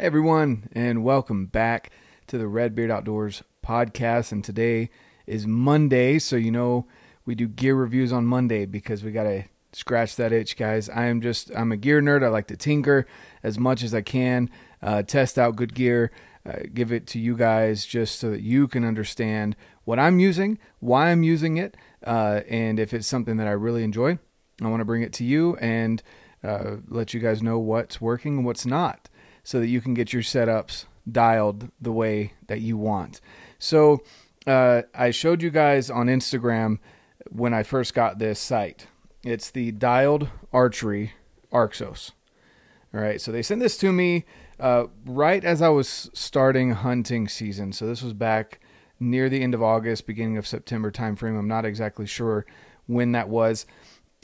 Everyone, and welcome back to the Redbeard Outdoors podcast. And today is Monday, so you know we do gear reviews on Monday because we gotta scratch that itch, guys. I am just I'm a gear nerd. I like to tinker as much as I can, uh, test out good gear, uh, give it to you guys just so that you can understand what I'm using, why I'm using it, uh, and if it's something that I really enjoy, I want to bring it to you and uh, let you guys know what's working and what's not so that you can get your setups dialed the way that you want. So uh, I showed you guys on Instagram when I first got this sight. It's the dialed archery Arxos. All right, so they sent this to me uh, right as I was starting hunting season. So this was back near the end of August, beginning of September timeframe. I'm not exactly sure when that was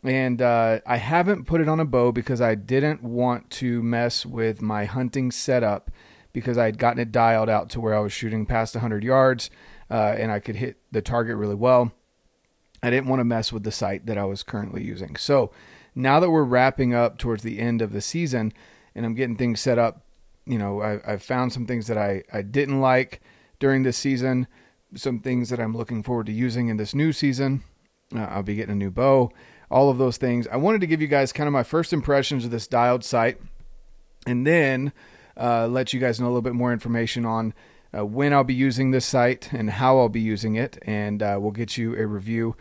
and uh, I haven't put it on a bow because I didn't want to mess with my hunting setup because I had gotten it dialed out to where I was shooting past 100 yards uh, and I could hit the target really well. I didn't want to mess with the sight that I was currently using. So now that we're wrapping up towards the end of the season and I'm getting things set up, you know, I, I've found some things that I, I didn't like during this season, some things that I'm looking forward to using in this new season. Uh, I'll be getting a new bow all of those things. I wanted to give you guys kind of my first impressions of this dialed sight and then uh, let you guys know a little bit more information on uh, when I'll be using this sight and how I'll be using it. And uh, we'll get you a review.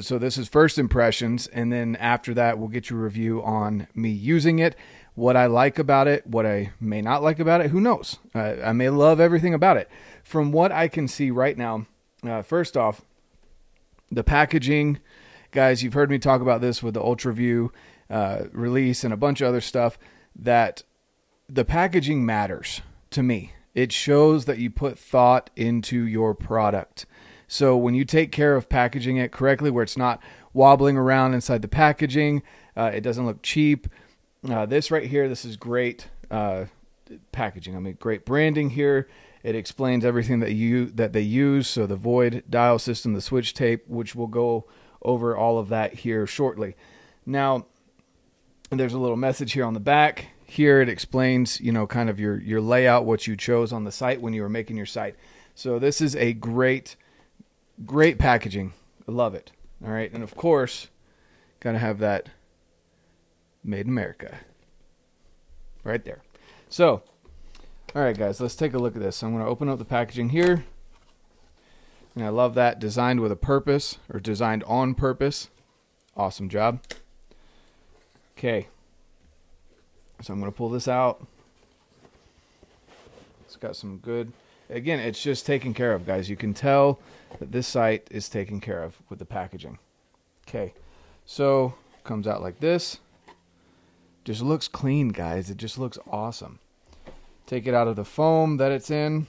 So, this is first impressions. And then after that, we'll get you a review on me using it, what I like about it, what I may not like about it. Who knows? I may love everything about it. From what I can see right now, uh, first off, the packaging guys, you've heard me talk about this with the UltraView uh, release and a bunch of other stuff. That the packaging matters to me. It shows that you put thought into your product. So when you take care of packaging it correctly, where it's not wobbling around inside the packaging, uh, it doesn't look cheap. Uh, this right here, this is great uh, packaging. I mean, great branding here. It explains everything that you that they use. So the void dial system, the switch tape, which will go over all of that here shortly. Now, there's a little message here on the back. Here it explains, you know, kind of your your layout, what you chose on the site when you were making your sight. So this is a great, great packaging. I love it. All right, and of course, gotta have that made in America right there. So, all right, guys, let's take a look at this. I'm to open up the packaging here. And I love that. Designed with a purpose or designed on purpose. Awesome job. Okay. So I'm going to pull this out. It's got some good. Again, it's just taken care of, guys. You can tell that this sight is taken care of with the packaging. Okay. So comes out like this. Just looks clean, guys. It just looks awesome. Take it out of the foam that it's in.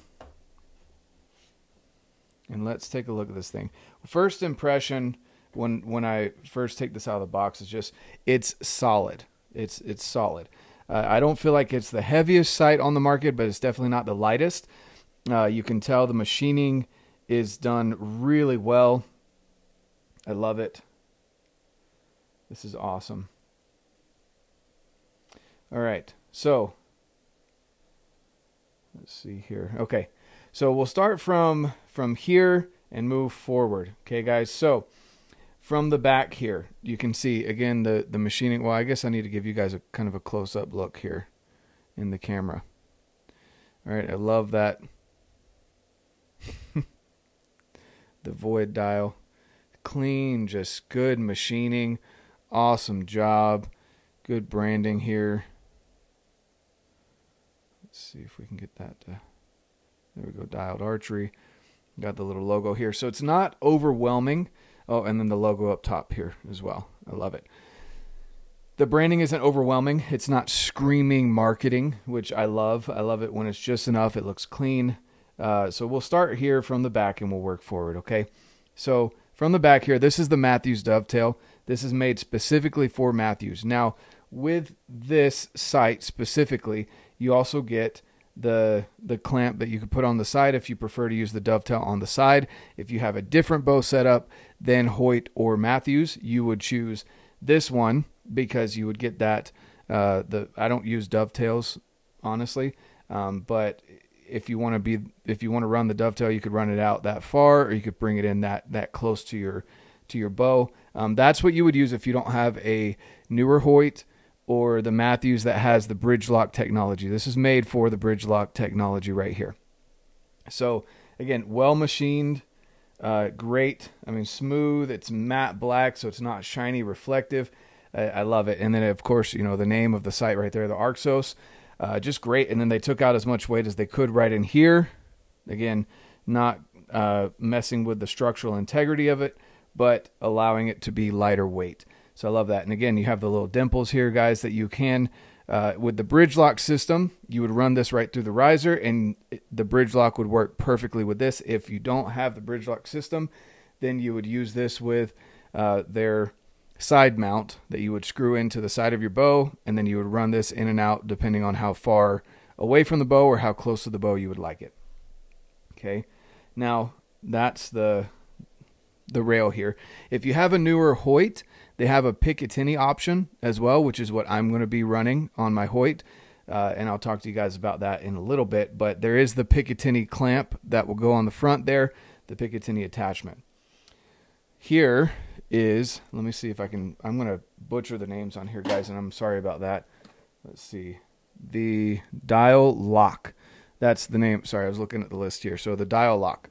And let's take a look at this thing. First impression when when I first take this out of the box is just it's solid. It's it's solid. Uh, I don't feel like it's the heaviest sight on the market, but it's definitely not the lightest. Uh, you can tell the machining is done really well. I love it. This is awesome. All right, so let's see here. Okay, so we'll start from from here and move forward. Okay, guys. So from the back here, you can see again the the machining. Well, I guess I need to give you guys a kind of a close up look here in the camera. All right, I love that. the void dial, clean, just good machining, awesome job, good branding here. Let's see if we can get that. To, there we go, dialed archery. Got the little logo here. So it's not overwhelming. Oh, and then the logo up top here as well. I love it. The branding isn't overwhelming. It's not screaming marketing, which I love. I love it when it's just enough. It looks clean. Uh, so we'll start here from the back and we'll work forward, okay? So from the back here, this is the Mathews dovetail. This is made specifically for Mathews. Now, with this sight specifically, you also get the the clamp that you could put on the side if you prefer to use the dovetail on the side. If you have a different bow setup than Hoyt or Mathews, you would choose this one because you would get that. Uh, the I don't use dovetails honestly. Um, but if you want to be if you want to run the dovetail, you could run it out that far, or you could bring it in that that close to your to your bow. Um, that's what you would use if you don't have a newer Hoyt or the Mathews that has the bridge lock technology. This is made for the bridge lock technology right here. So again, well machined, uh, great. I mean, smooth. It's matte black, so it's not shiny, reflective. I, I, love it. And then of course, you know the name of the sight right there, the Arxos, uh, just great. And then they took out as much weight as they could right in here. Again, not uh, messing with the structural integrity of it, but allowing it to be lighter weight. So I love that. And again, you have the little dimples here, guys, that you can uh, with the bridge lock system, you would run this right through the riser, and the bridge lock would work perfectly with this. If you don't have the bridge lock system, then you would use this with uh, their side mount that you would screw into the side of your bow, and then you would run this in and out depending on how far away from the bow or how close to the bow you would like it. Okay, now that's the the rail here. If you have a newer Hoyt, they have a Picatinny option as well, which is what I'm going to be running on my Hoyt. Uh, and I'll talk to you guys about that in a little bit. But there is the Picatinny clamp that will go on the front there, the Picatinny attachment. Here is, let me see if I can, I'm going to butcher the names on here, guys, and I'm sorry about that. Let's see. The dial lock. That's the name. Sorry, I was looking at the list here. So the dial lock.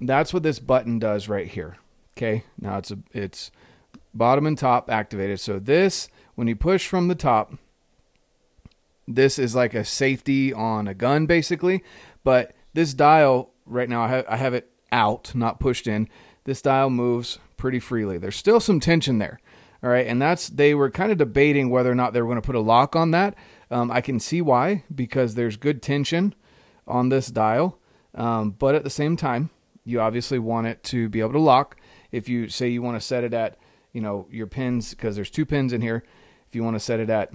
That's what this button does right here. Okay. Now it's a, it's, bottom and top activated. So this, when you push from the top, this is like a safety on a gun basically. But this dial right now, I have, I have it out, not pushed in. This dial moves pretty freely. There's still some tension there. All right, and that's they were kind of debating whether or not they were going to put a lock on that. Um, I can see why because there's good tension on this dial, um, but at the same time, you obviously want it to be able to lock. If you say you want to set it at you know your pins because there's two pins in here. If you want to set it at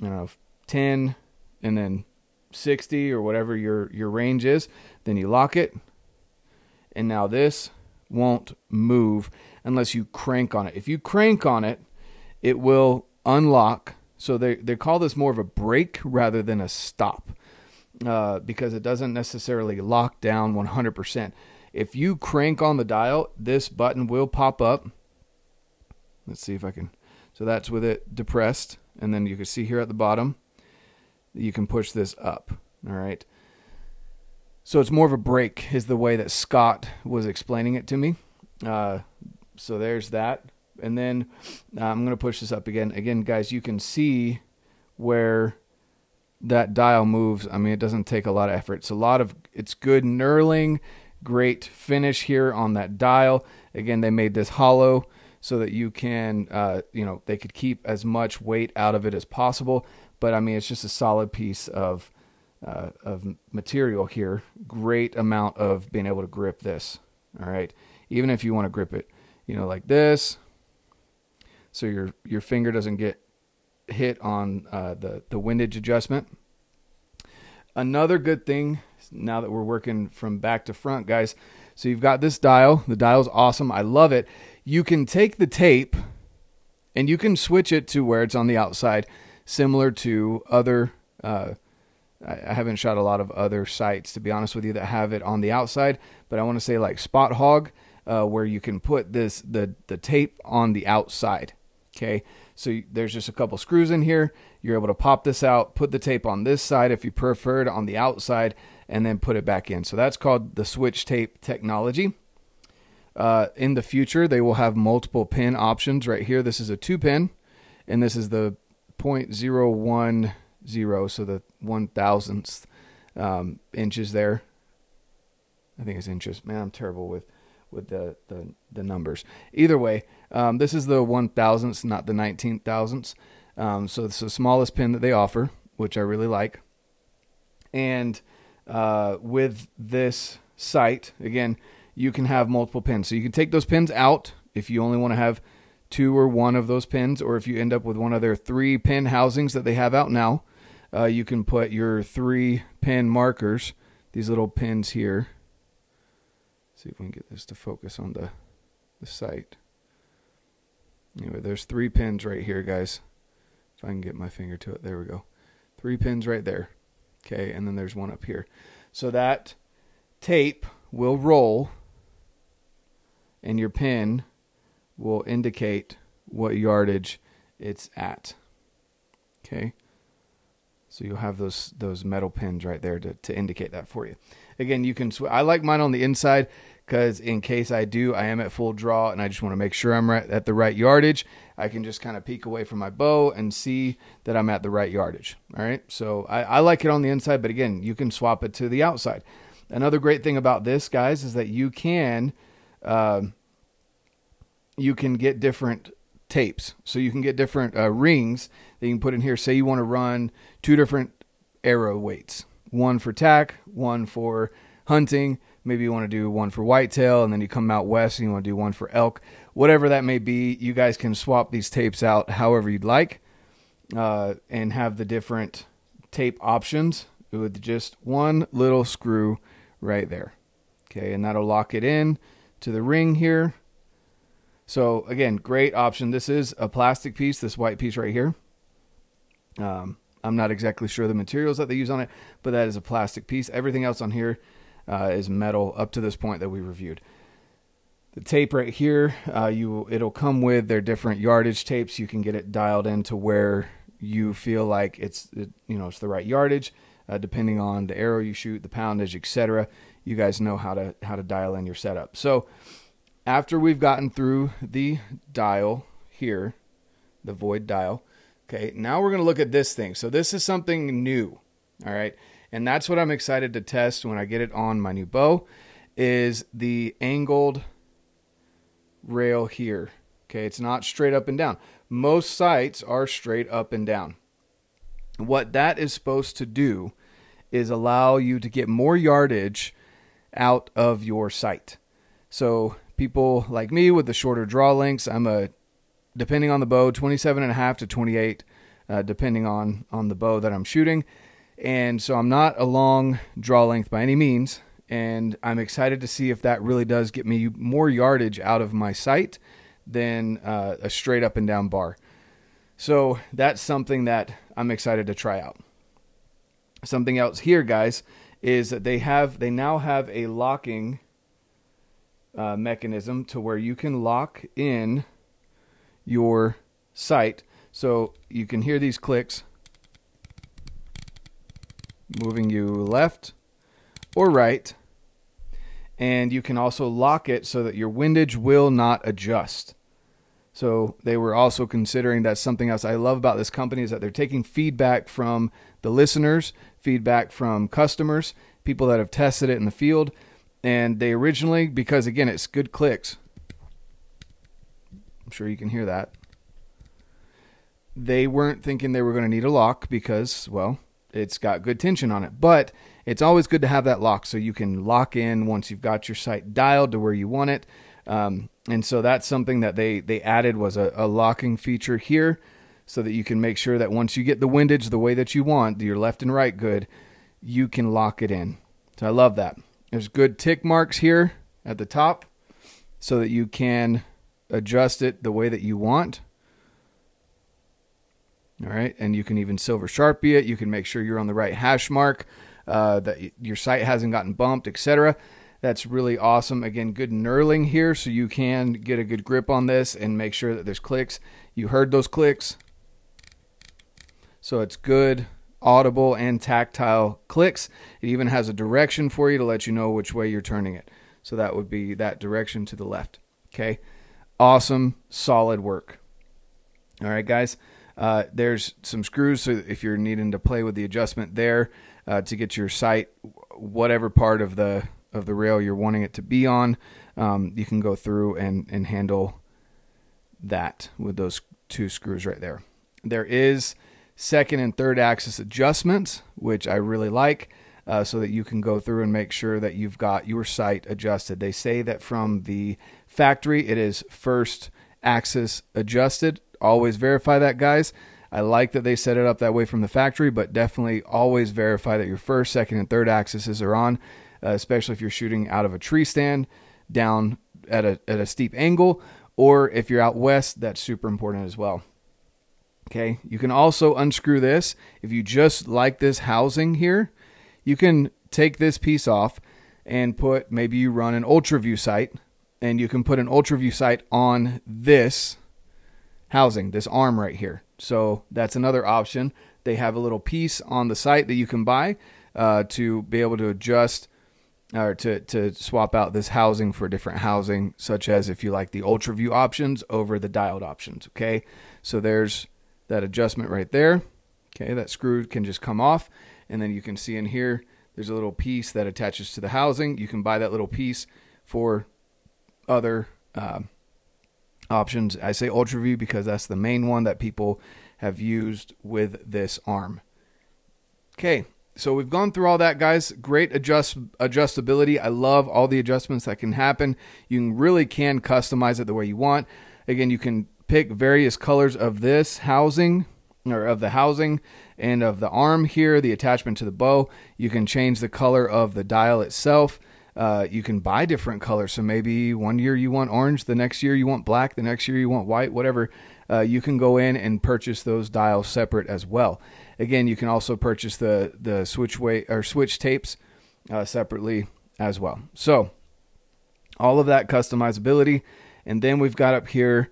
you know 10 and then 60 or whatever your your range is, then you lock it. And now this won't move unless you crank on it. If you crank on it, it will unlock. So they they call this more of a brake rather than a stop. Uh, because it doesn't necessarily lock down 100%. If you crank on the dial, this button will pop up Let's see if I can. So that's with it depressed. And then you can see here at the bottom, you can push this up. All right. So it's more of a brake, is the way that Scott was explaining it to me. Uh, so there's that. And then uh, I'm going to push this up again. Again, guys, you can see where that dial moves. I mean, it doesn't take a lot of effort. It's a lot of, it's good knurling, great finish here on that dial. Again, they made this hollow so that you can, uh, you know, they could keep as much weight out of it as possible. But I mean, it's just a solid piece of uh, of material here. Great amount of being able to grip this. All right, even if you want to grip it, you know, like this, so your your finger doesn't get hit on uh, the the windage adjustment. Another good thing now that we're working from back to front, guys. So you've got this dial. The dial's awesome. I love it you can take the tape and you can switch it to where it's on the outside, similar to other. Uh, I haven't shot a lot of other sights, to be honest with you, that have it on the outside, but I want to say like Spot Hog, uh, where you can put this the the tape on the outside. Okay, so there's just a couple screws in here. You're able to pop this out, put the tape on this side if you prefer it on the outside, and then put it back in. So that's called the switch tape technology. Uh, in the future, they will have multiple pin options. Right here, this is a two pin, and this is the 0.010, so the one thousandth um, inches there. I think it's inches. Man, I'm terrible with with the the, the numbers. Either way, um, this is the one thousandths, not the nineteen thousandths. Um, so it's the smallest pin that they offer, which I really like. And uh, with this sight, again, you can have multiple pins. So you can take those pins out if you only want to have two or one of those pins, or if you end up with one of their three pin housings that they have out now, uh, you can put your three pin markers, these little pins here. Let's see if we can get this to focus on the, the sight. Anyway, there's three pins right here, guys. If I can get my finger to it, there we go. Three pins right there. Okay, and then there's one up here. So that tape will roll and your pin will indicate what yardage it's at. Okay. So you'll have those those metal pins right there to, to indicate that for you. Again, you can. Sw- I like mine on the inside because in case I do, I am at full draw and I just want to make sure I'm right at the right yardage. I can just kind of peek away from my bow and see that I'm at the right yardage. All right. So I, I like it on the inside, but again, you can swap it to the outside. Another great thing about this, guys, is that you can uh, you can get different tapes. So you can get different uh, rings that you can put in here. Say you want to run two different arrow weights, one for tack, one for hunting. Maybe you want to do one for whitetail, and then you come out west and you want to do one for elk. Whatever that may be, you guys can swap these tapes out however you'd like, uh, and have the different tape options with just one little screw right there. Okay, and that'll lock it in to the ring here. So again, great option. This is a plastic piece, this white piece right here. Um, I'm not exactly sure the materials that they use on it, but that is a plastic piece. Everything else on here uh, is metal up to this point that we reviewed. The tape right here, uh, you it'll come with their different yardage tapes. You can get it dialed into where you feel like it's it, you know it's the right yardage, uh, depending on the arrow you shoot, the poundage, etc. You guys know how to how to dial in your setup. So after we've gotten through the dial here, the void dial, okay, now we're going to look at this thing. So this is something new, all right? And that's what I'm excited to test when I get it on my new bow is the angled rail here. Okay, it's not straight up and down. Most sights are straight up and down. What that is supposed to do is allow you to get more yardage out of your sight. So people like me with the shorter draw lengths, I'm a depending on the bow, 27 and a half to 28, uh, depending on on the bow that I'm shooting. And so I'm not a long draw length by any means, and I'm excited to see if that really does get me more yardage out of my sight than uh, a straight up and down bar. So that's something that I'm excited to try out. Something else here, guys, is that they have they now have a locking uh, mechanism to where you can lock in your sight. So you can hear these clicks moving you left or right. And you can also lock it so that your windage will not adjust. So they were also considering that something else I love about this company is that they're taking feedback from the listeners, feedback from customers, people that have tested it in the field, and they originally because again it's good clicks. I'm sure you can hear that. They weren't thinking they were going to need a lock because well, it's got good tension on it. But it's always good to have that lock so you can lock in once you've got your sight dialed to where you want it. Um, and so that's something that they they added was a, a, locking feature here, so that you can make sure that once you get the windage the way that you want, your left and right good, you can lock it in. So I love that. There's good tick marks here at the top, so that you can adjust it the way that you want. All right, and you can even silver sharpie it. You can make sure you're on the right hash mark, uh, that your sight hasn't gotten bumped, etc. That's really awesome. Again, good knurling here, so you can get a good grip on this and make sure that there's clicks. You heard those clicks, so it's good audible and tactile clicks. It even has a direction for you to let you know which way you're turning it. So that would be that direction to the left. Okay, awesome, solid work. All right, guys. Uh, there's some screws, so if you're needing to play with the adjustment there uh, to get your sight, whatever part of the of the rail you're wanting it to be on, um, you can go through and and handle that with those two screws right there. There is second and third axis adjustments, which I really like. Uh, so that you can go through and make sure that you've got your sight adjusted. They say that from the factory, it is first axis adjusted always verify that, guys. I like that they set it up that way from the factory, but definitely always verify that your first, second, and third axes are on, uh, especially if you're shooting out of a tree stand down at a, at a steep angle, or if you're out west, that's super important as well. Okay, you can also unscrew this. If you just like this housing here, you can take this piece off and put maybe you run an UltraView sight and you can put an UltraView sight on this housing, this arm right here. So that's another option. They have a little piece on the site that you can buy uh, to be able to adjust or to, to swap out this housing for different housing, such as if you like the UltraView options over the dialed options. Okay, so there's that adjustment right there. Okay, that screw can just come off, and then you can see in here there's a little piece that attaches to the housing. You can buy that little piece for other uh, options. I say UltraView because that's the main one that people have used with this arm. Okay, so we've gone through all that, guys. Great adjust adjustability. I love all the adjustments that can happen. You really can customize it the way you want. Again, you can pick various colors of this housing or of the housing and of the arm here, the attachment to the bow. You can change the color of the dial itself. Uh, you can buy different colors. So maybe one year you want orange, the next year you want black, the next year you want white, whatever. Uh, you can go in and purchase those dials separate as well. Again, you can also purchase the the switch weight or switch tapes uh, separately as well. So all of that customizability, and then we've got up here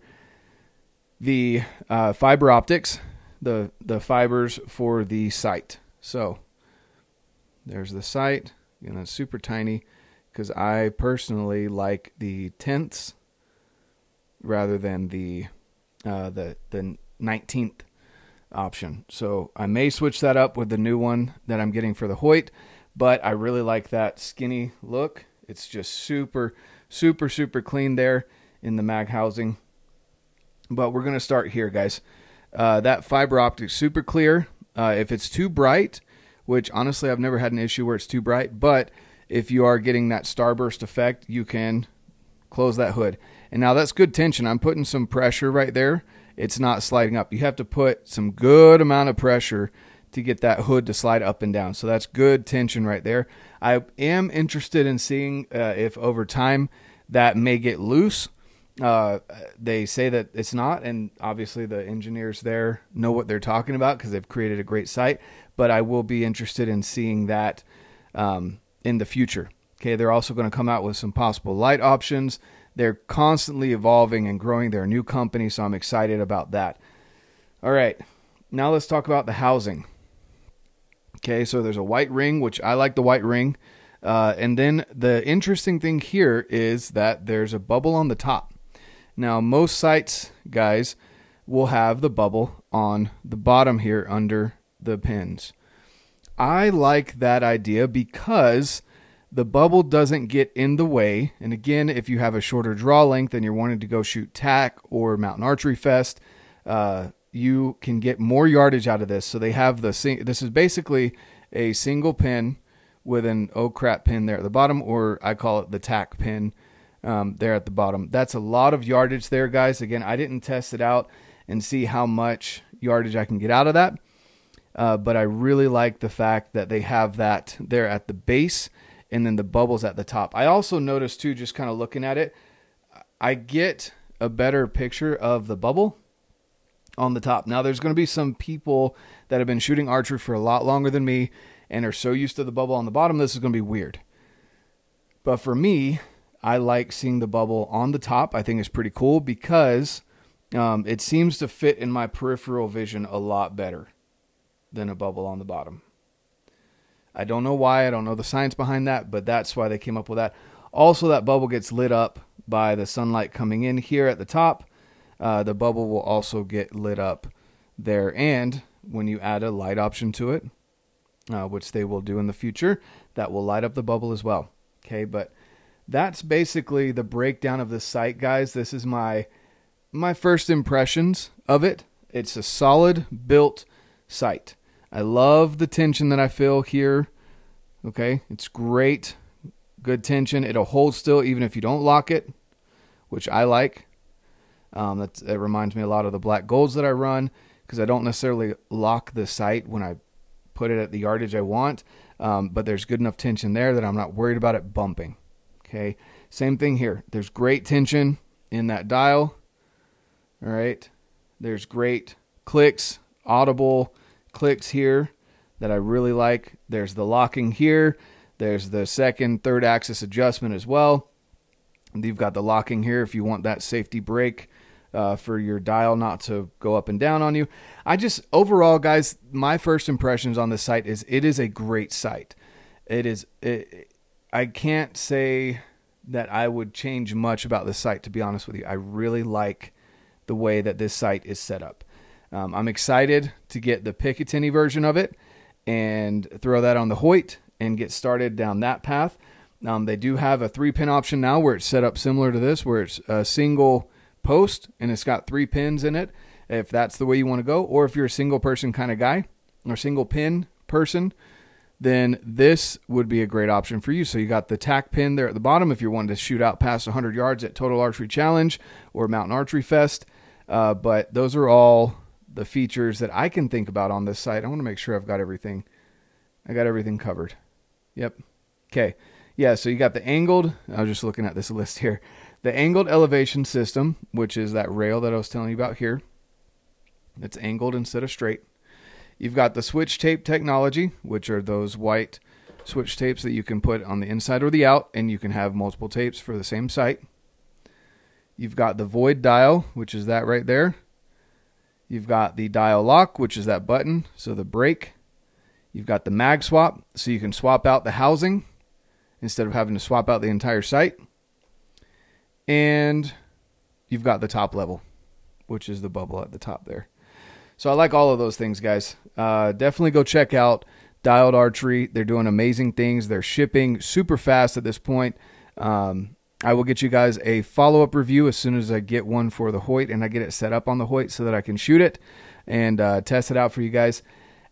the uh, fiber optics, the the fibers for the sight. So there's the sight, you know, it's super tiny because I personally like the tenths rather than the uh, the the nineteenth option. So I may switch that up with the new one that I'm getting for the Hoyt, but I really like that skinny look. It's just super, super, super clean there in the mag housing. But we're gonna start here, guys. Uh, that fiber optic super clear. Uh, if it's too bright, which honestly I've never had an issue where it's too bright, but if you are getting that starburst effect, you can close that hood. And now that's good tension. I'm putting some pressure right there. It's not sliding up. You have to put some good amount of pressure to get that hood to slide up and down. So that's good tension right there. I am interested in seeing uh, if over time that may get loose. Uh, they say that it's not, and obviously the engineers there know what they're talking about because they've created a great sight. But I will be interested in seeing that um, in the future. Okay, they're also going to come out with some possible light options. They're constantly evolving and growing their new company, so I'm excited about that. All right, now let's talk about the housing. Okay, so there's a white ring, which I like the white ring. Uh, and then the interesting thing here is that there's a bubble on the top. Now, most sights, guys, will have the bubble on the bottom here under the pins. I like that idea because the bubble doesn't get in the way. And again, if you have a shorter draw length and you're wanting to go shoot tack or mountain archery fest, uh, you can get more yardage out of this. So they have the this is basically a single pin with an oh crap pin there at the bottom, or I call it the tack pin um, there at the bottom. That's a lot of yardage there, guys. Again, I didn't test it out and see how much yardage I can get out of that. Uh, but I really like the fact that they have that there at the base and then the bubbles at the top. I also noticed too, just kind of looking at it, I get a better picture of the bubble on the top. Now, there's going to be some people that have been shooting archery for a lot longer than me and are so used to the bubble on the bottom, this is going to be weird. But for me, I like seeing the bubble on the top. I think it's pretty cool because um, it seems to fit in my peripheral vision a lot better than a bubble on the bottom. I don't know why. I don't know the science behind that, but that's why they came up with that. Also, that bubble gets lit up by the sunlight coming in here at the top. Uh, the bubble will also get lit up there. And when you add a light option to it, uh, which they will do in the future, that will light up the bubble as well. Okay, but that's basically the breakdown of the sight, guys. This is my my first impressions of it. It's a solid built sight. I love the tension that I feel here. Okay, it's great. Good tension. It'll hold still even if you don't lock it, which I like. Um, that it reminds me a lot of the black golds that I run because I don't necessarily lock the sight when I put it at the yardage I want. Um, but there's good enough tension there that I'm not worried about it bumping. Okay, same thing here. There's great tension in that dial. All right, there's great clicks, audible clicks here that I really like. There's the locking here. There's the second, third axis adjustment as well. You've got the locking here if you want that safety brake uh, for your dial not to go up and down on you. I just, overall, guys, my first impressions on this sight is it is a great sight. It is, it, I can't say that I would change much about this sight, to be honest with you. I really like the way that this sight is set up. Um, I'm excited to get the Picatinny version of it and throw that on the Hoyt and get started down that path. Um, they do have a three pin option now where it's set up similar to this, where it's a single post and it's got three pins in it, if that's the way you want to go. Or if you're a single person kind of guy or single pin person, then this would be a great option for you. So you got the tack pin there at the bottom if you're wanting to shoot out past 100 yards at Total Archery Challenge or Mountain Archery Fest. Uh, but those are all the features that I can think about on this sight. I want to make sure I've got everything. I got everything covered. Yep. Okay. Yeah, so you got the angled, I was just looking at this list here. The angled elevation system, which is that rail that I was telling you about here. It's angled instead of straight. You've got the switch tape technology, which are those white switch tapes that you can put on the inside or the out, and you can have multiple tapes for the same sight. You've got the void dial, which is that right there. You've got the dial lock, which is that button, so the brake. You've got the mag swap, so you can swap out the housing instead of having to swap out the entire sight. And you've got the top level, which is the bubble at the top there. So I like all of those things, guys. Uh, definitely go check out Dialed Archery. They're doing amazing things. They're shipping super fast at this point. Um, I will get you guys a follow up review as soon as I get one for the Hoyt and I get it set up on the Hoyt so that I can shoot it and uh, test it out for you guys.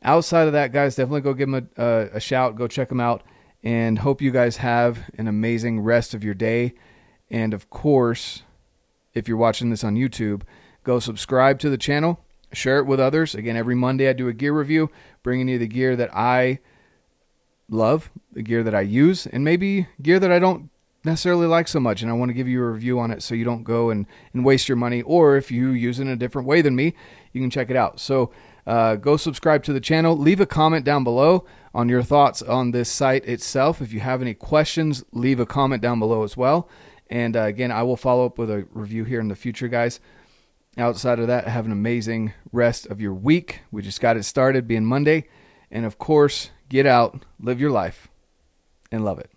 Outside of that, guys, definitely go give them a, a, a shout. Go check them out and hope you guys have an amazing rest of your day. And of course, if you're watching this on YouTube, go subscribe to the channel, share it with others. Again, every Monday I do a gear review, bringing you the gear that I love, the gear that I use, and maybe gear that I don't necessarily like so much and I want to give you a review on it so you don't go and, and waste your money. Or if you use it in a different way than me, you can check it out. So uh, go subscribe to the channel. Leave a comment down below on your thoughts on this sight itself. If you have any questions, leave a comment down below as well. And uh, again, I will follow up with a review here in the future, guys. Outside of that, have an amazing rest of your week. We just got it started being Monday. And of course, get out, live your life, and love it.